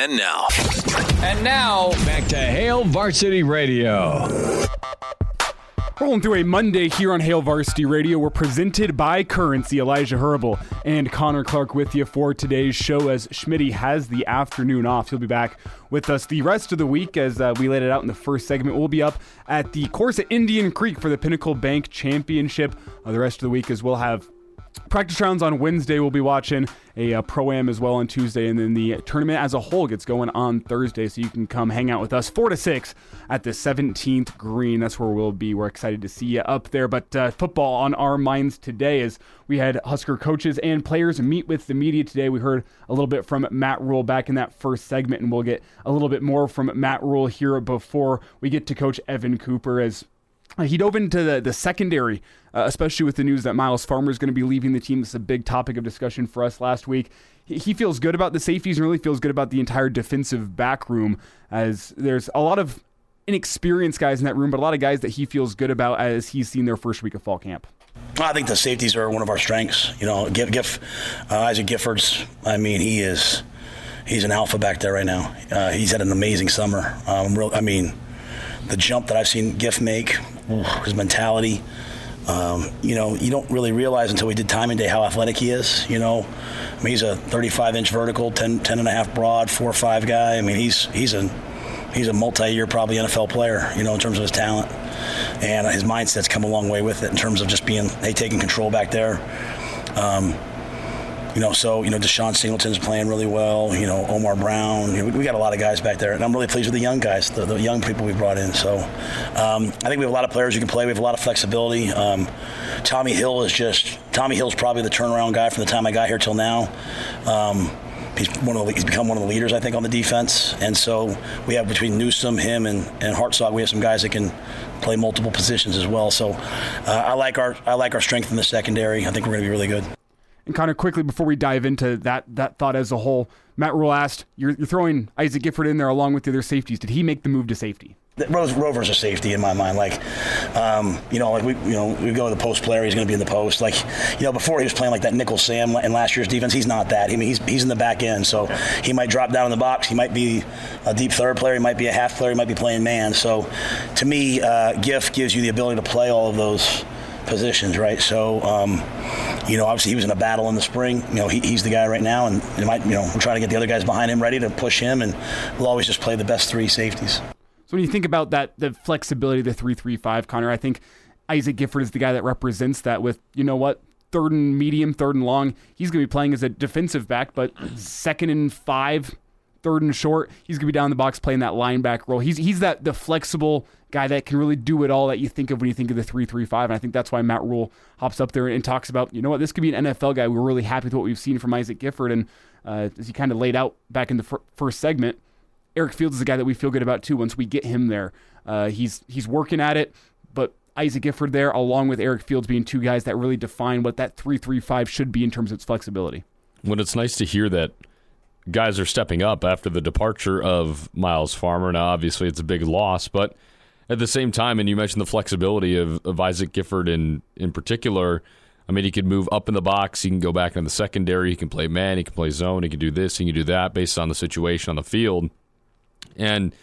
And now, And now, Back to Hail Varsity Radio. Rolling through a Monday here on Hail Varsity Radio. We're presented by Currency. Elijah Herbel and Connor Clark with you for today's show as Schmitty has the afternoon off. He'll be back with us the rest of the week as uh, we laid it out in the first segment. We'll be up at the course at Indian Creek for the Pinnacle Bank Championship. Uh, the rest of the week as we'll have practice rounds on Wednesday. We'll be watching a uh, pro am as well on Tuesday, and then the tournament as a whole gets going on Thursday. So you can come hang out with us four to six at the 17th green. That's where we'll be. We're excited to see you up there. But uh, football on our minds today as we had Husker coaches and players meet with the media today. We heard a little bit from Matt Rhule back in that first segment, and we'll get a little bit more from Matt Rhule here before we get to Coach Evan Cooper as he dove into the, the secondary, uh, especially with the news that Myles Farmer is going to be leaving the team. This is a big topic of discussion for us last week. He, he feels good about the safeties and really feels good about the entire defensive back room, as there's a lot of inexperienced guys in that room, but a lot of guys that he feels good about as he's seen their first week of fall camp. I think the safeties are one of our strengths. You know, uh, Isaac Giffords. I mean, he is he's an alpha back there right now. Uh, he's had an amazing summer. Um, real, I mean, the jump that I've seen Giff make, his mentality. Um, you know, you don't really realize until we did timing day how athletic he is. You know, I mean, he's a 35 inch vertical, 10, 10 and a half broad, four or five guy. I mean, he's he's a he's a multi-year probably NFL player. You know, in terms of his talent and his mindset's come a long way with it in terms of just being hey taking control back there. Um, you know, so you know, DeShon Singleton's playing really well. You know, Omar Brown. You know, we, we got a lot of guys back there, and I'm really pleased with the young guys, the, the young people we brought in. So, um, I think we have a lot of players who can play. We have a lot of flexibility. Um, Tommy Hill is just Tommy Hill's probably the turnaround guy from the time I got here till now. Um, he's one of the, he's become one of the leaders, I think, on the defense. And so we have between Newsome, him, and and Hartzog, we have some guys that can play multiple positions as well. So uh, I like our I like our strength in the secondary. I think we're going to be really good. And kind of quickly before we dive into that that thought as a whole, Matt Rhule asked, "You're, you're throwing Isaac Gifford in there along with the other safeties. Did he make the move to safety?" Rose Rover's a safety in my mind. Like, um, you know, like we, you know, we go to the post player. He's going to be in the post. Like, you know, before he was playing like that nickel Sam in last year's defense. He's not that. I mean, he's he's in the back end, so he might drop down in the box. He might be a deep third player. He might be a half player. He might be playing man. So, to me, uh, Giff gives you the ability to play all of those positions, right? So, um, you know, obviously he was in a battle in the spring. You know, he, he's the guy right now, and it might, you know, we're trying to get the other guys behind him ready to push him, and we'll always just play the best three safeties. So when you think about that, the flexibility, the three-three-five, Connor, I think Isaac Gifford is the guy that represents that. With you know what, third and medium, third and long, he's going to be playing as a defensive back, but second and five, third and short, he's going to be down in the box playing that linebacker role. He's he's that the flexible guy that can really do it all that you think of when you think of the three-three-five. And I think that's why Matt Rhule hops up there and talks about, you know what, this could be an NFL guy. We're really happy with what we've seen from Isaac Gifford, and uh, as he kind of laid out back in the fir- first segment. Eric Fields is a guy that we feel good about too. Once we get him there, uh, he's he's working at it. But Isaac Gifford there, along with Eric Fields, being two guys that really define what that three three five should be in terms of its flexibility. When it's nice to hear that guys are stepping up after the departure of Myles Farmer. Now, obviously, it's a big loss, but at the same time, and you mentioned the flexibility of, of Isaac Gifford in in particular. I mean, he could move up in the box. He can go back in the secondary. He can play man. He can play zone. He can do this. He can do that based on the situation on the field. And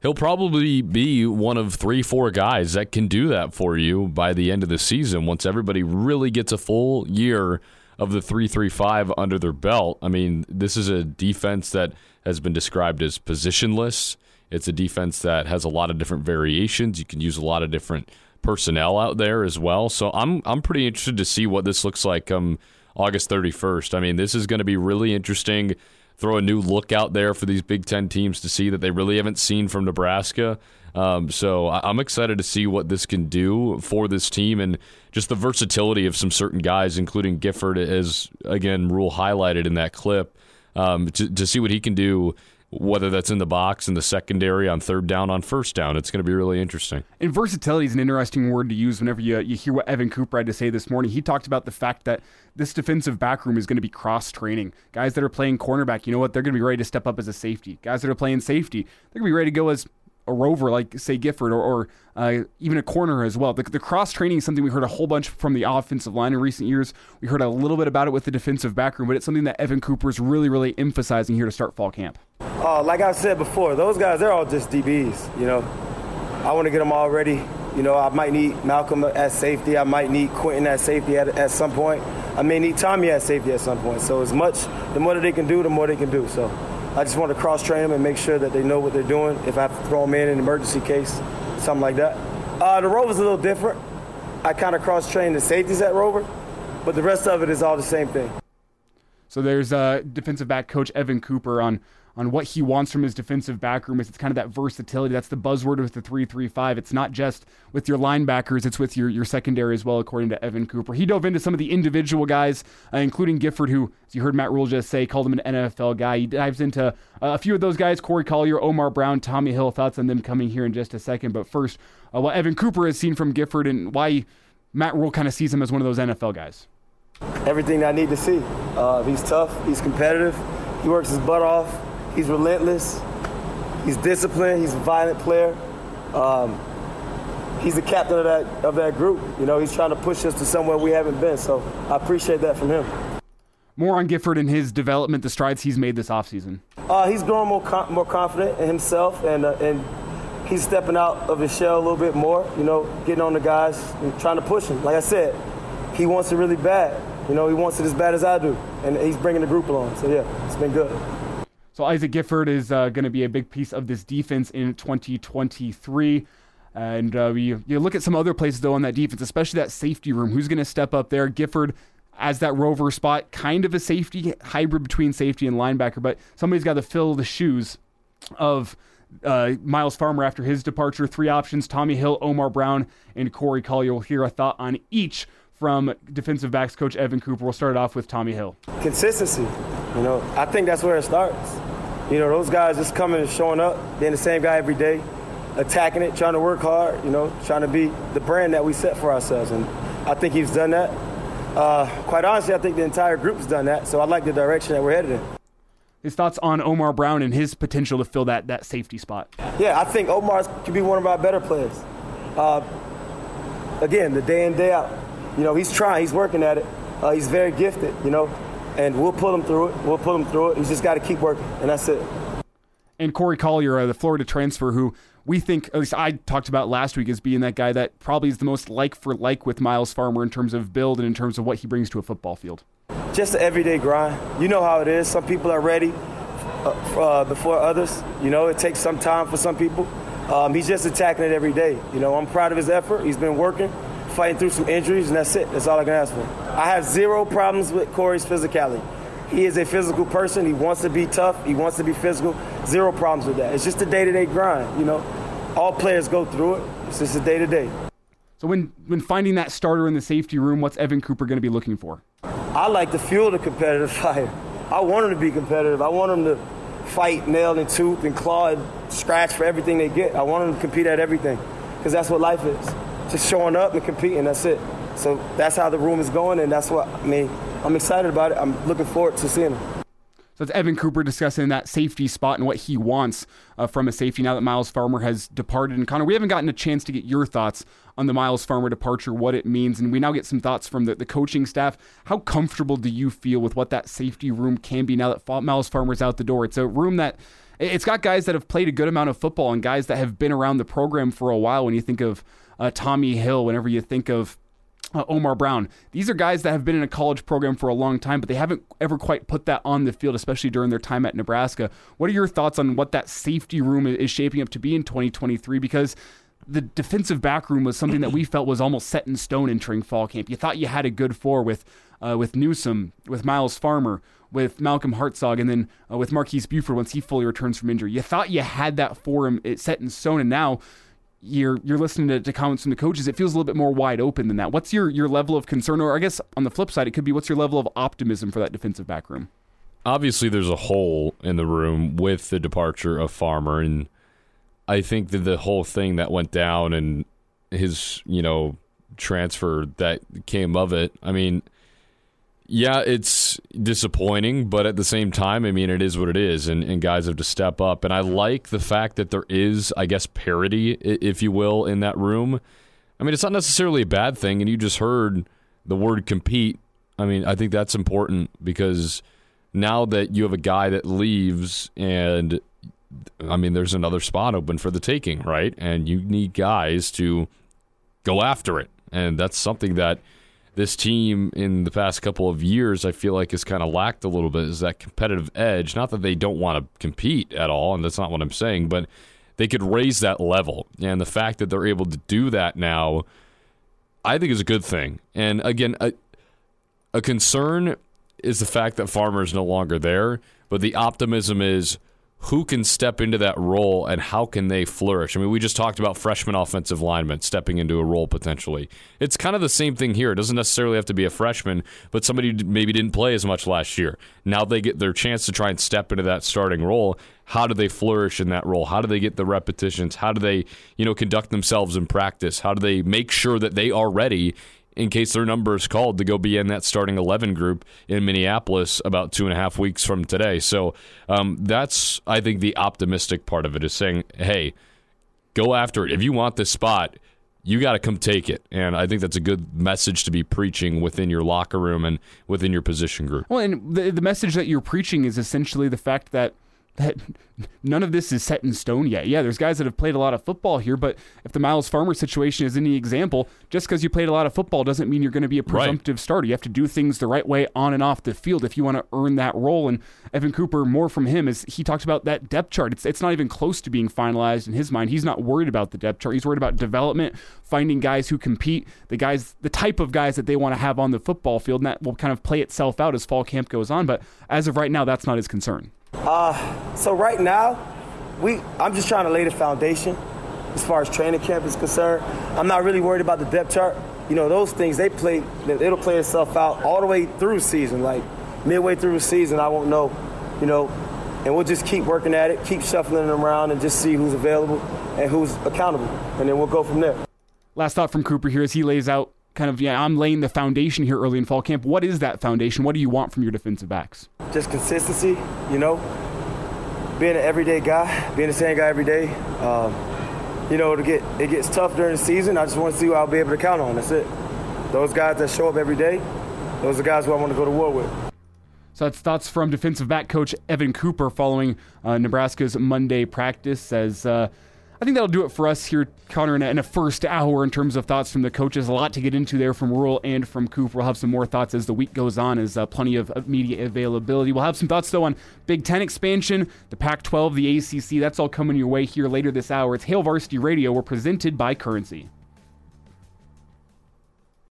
he'll probably be one of three, four guys that can do that for you by the end of the season once everybody really gets a full year of the 335 under their belt. I mean, this is a defense that has been described as positionless. It's a defense that has a lot of different variations. You can use a lot of different personnel out there as well. So I'm I'm pretty interested to see what this looks like come August 31st. I mean, this is going to be really interesting. Throw a new look out there for these Big Ten teams to see that they really haven't seen from Nebraska. Um, so I'm excited to see what this can do for this team and just the versatility of some certain guys, including Gifford, as again Rhule highlighted in that clip, um, to, to see what he can do whether that's in the box, in the secondary, on third down, on first down. It's going to be really interesting. And versatility is an interesting word to use whenever you, you hear what Evan Cooper had to say this morning. He talked about the fact that this defensive back room is going to be cross training. Guys that are playing cornerback, you know what? They're going to be ready to step up as a safety. Guys that are playing safety, they're going to be ready to go as a rover like say Gifford or, or uh, even a corner as well. The, the cross training is something we heard a whole bunch from the offensive line in recent years. We heard a little bit about it with the defensive back room, but it's something that Evan Cooper is really, really emphasizing here to start fall camp. Uh, like I said before, those guys, they're all just DBs, you know. I want to get them all ready. You know, I might need Malcolm at safety. I might need Quinton at safety at, at some point. I may need Tommy at safety at some point. So as much, the more that they can do, the more they can do. So I just want to cross train them and make sure that they know what they're doing. If I have to throw them in an emergency case, something like that. Uh, the Rover's a little different. I kind of cross train the safeties at Rover, but the rest of it is all the same thing. So there's uh, defensive back coach Evan Cooper on on what he wants from his defensive back room. It's kind of that versatility. That's the buzzword with the three-three-five. It's not just with your linebackers, it's with your, your secondary as well, according to Evan Cooper. He dove into some of the individual guys, uh, including Gifford, who, as you heard Matt Rhule just say, called him an NFL guy. He dives into uh, a few of those guys Corey Collier, Omar Brown, Tommy Hill. Thoughts on them coming here in just a second. But first, uh, what Evan Cooper has seen from Gifford and why Matt Rhule kind of sees him as one of those NFL guys. Everything I need to see. Uh, he's tough, he's competitive, he works his butt off He's relentless. He's disciplined. He's a violent player. Um, he's the captain of that of that group. You know, he's trying to push us to somewhere we haven't been. So I appreciate that from him. More on Gifford and his development, the strides he's made this offseason. Uh, he's growing more com- more confident in himself, and uh, and he's stepping out of his shell a little bit more. You know, getting on the guys and trying to push him. Like I said, he wants it really bad. You know, he wants it as bad as I do, and he's bringing the group along. So yeah, it's been good. So Isaac Gifford is uh, going to be a big piece of this defense in 2023. And uh, you, you look at some other places, though, on that defense, especially that safety room. Who's going to step up there? Gifford as that rover spot, kind of a safety, hybrid between safety and linebacker, but somebody's got to fill the shoes of uh, Myles Farmer after his departure. Three options Tommy Hill, Omar Brown, and Corey Collier. We'll hear a thought on each from defensive backs coach Evan Cooper. We'll start off with Tommy Hill. Consistency. You know, I think that's where it starts. You know, those guys just coming and showing up, being the same guy every day, attacking it, trying to work hard, you know, trying to be the brand that we set for ourselves. And I think he's done that. Uh, quite honestly, I think the entire group's done that. So I like the direction that we're headed in. His thoughts on Omar Brown and his potential to fill that, that safety spot. Yeah, I think Omar could be one of our better players. Uh, again, the day in, day out. You know, he's trying, he's working at it. Uh, he's very gifted, you know and we'll pull him through it. We'll pull him through it. He's just got to keep working, and that's it. And Corey Collier, uh, the Florida transfer, who we think, at least I talked about last week, as being that guy that probably is the most like for like with Myles Farmer in terms of build and in terms of what he brings to a football field. Just an everyday grind. You know how it is. Some people are ready uh, uh, before others. You know, it takes some time for some people. Um, he's just attacking it every day. You know, I'm proud of his effort. He's been working fighting through some injuries, and that's it. That's all I can ask for. I have zero problems with Corey's physicality. He is a physical person. He wants to be tough. He wants to be physical. Zero problems with that. It's just a day-to-day grind. You know, all players go through it. It's just a day-to-day. So when when finding that starter in the safety room, what's Evan Cooper going to be looking for? I like to fuel the competitive fire. I want him to be competitive. I want him to fight nail and tooth and claw and scratch for everything they get. I want them to compete at everything because that's what life is just showing up and competing. That's it. So that's how the room is going, and that's what I mean. I'm excited about it. I'm looking forward to seeing him. So it's Evan Cooper discussing that safety spot and what he wants uh, from a safety now that Myles Farmer has departed. And Connor, we haven't gotten a chance to get your thoughts on the Myles Farmer departure, what it means, and we now get some thoughts from the, the coaching staff. How comfortable do you feel with what that safety room can be now that Myles Farmer's out the door? It's a room that it's got guys that have played a good amount of football and guys that have been around the program for a while. When you think of uh, Tommy Hill, whenever you think of uh, Omar Brown. These are guys that have been in a college program for a long time, but they haven't ever quite put that on the field, especially during their time at Nebraska. What are your thoughts on what that safety room is shaping up to be in 2023? Because the defensive back room was something that we felt was almost set in stone entering fall camp. You thought you had a good four with uh, with Newsome, with Myles Farmer, with Malcolm Hartzog, and then uh, with Marques Buford once he fully returns from injury. You thought you had that for him set in stone, and now you're you're listening to, to, comments from the coaches, it feels a little bit more wide open than that. What's your your level of concern, or I guess on the flip side, it could be what's your level of optimism for that defensive back room? obviously there's a hole in the room with the departure of Farmer, and I think that the whole thing that went down and his, you know, transfer that came of it. I mean, yeah, it's disappointing, but at the same time, I mean, it is what it is, and, and guys have to step up. And I like the fact that there is, I guess, parity, if you will, in that room. I mean, it's not necessarily a bad thing, and you just heard the word compete. I mean, I think that's important because now that you have a guy that leaves and I mean, there's another spot open for the taking, right? And you need guys to go after it. And that's something that this team in the past couple of years, I feel like has kind of lacked a little bit is that competitive edge. Not that they don't want to compete at all, and that's not what I'm saying, but they could raise that level. And the fact that they're able to do that now, I think is a good thing. And again, a, a concern is the fact that Farmer is no longer there, but the optimism is who can step into that role and how can they flourish? I mean, we just talked about freshman offensive linemen stepping into a role potentially. It's kind of the same thing here. It doesn't necessarily have to be a freshman, but somebody maybe didn't play as much last year. Now they get their chance to try and step into that starting role. How do they flourish in that role? How do they get the repetitions? How do they, you know, conduct themselves in practice? How do they make sure that they are ready in case their number is called to go be in that starting 11 group in Minneapolis about two and a half weeks from today. So um, that's, I think, the optimistic part of it is saying, hey, go after it. If you want this spot, you got to come take it. And I think that's a good message to be preaching within your locker room and within your position group. Well, and the, the message that you're preaching is essentially the fact that that none of this is set in stone yet. Yeah, there's guys that have played a lot of football here, but if the Myles Farmer situation is any example, just because you played a lot of football doesn't mean you're going to be a presumptive right. starter. You have to do things the right way on and off the field if you want to earn that role. And Evan Cooper, more from him, is he talked about that depth chart. It's it's not even close to being finalized in his mind. He's not worried about the depth chart. He's worried about development, finding guys who compete, the guys, the type of guys that they want to have on the football field, and that will kind of play itself out as fall camp goes on. But as of right now, that's not his concern. Uh, so right now, we I'm just trying to lay the foundation as far as training camp is concerned. I'm not really worried about the depth chart. You know, those things they play it'll play itself out all the way through season. Like midway through the season, I won't know. You know, and we'll just keep working at it, keep shuffling around, and just see who's available and who's accountable, and then we'll go from there. Last thought from Cooper here as he lays out kind of yeah, I'm laying the foundation here early in fall camp. What is that foundation? What do you want from your defensive backs? Just consistency, you know, being an everyday guy, being the same guy every day. Um, you know, to get it gets tough during the season. I just want to see who I'll be able to count on. That's it. Those guys that show up every day, those are the guys who I want to go to war with. So that's thoughts from defensive back coach Evan Cooper following uh, Nebraska's Monday practice as. Uh, I think that'll do it for us here, Connor, in a, in a, first hour in terms of thoughts from the coaches. A lot to get into there from Rhule and from Coop. We'll have some more thoughts as the week goes on, as uh, plenty of, media availability. We'll have some thoughts, though, on Big Ten expansion, the Pac 12, the ACC. That's all coming your way here later this hour. It's Hail Varsity Radio. We're presented by Currency.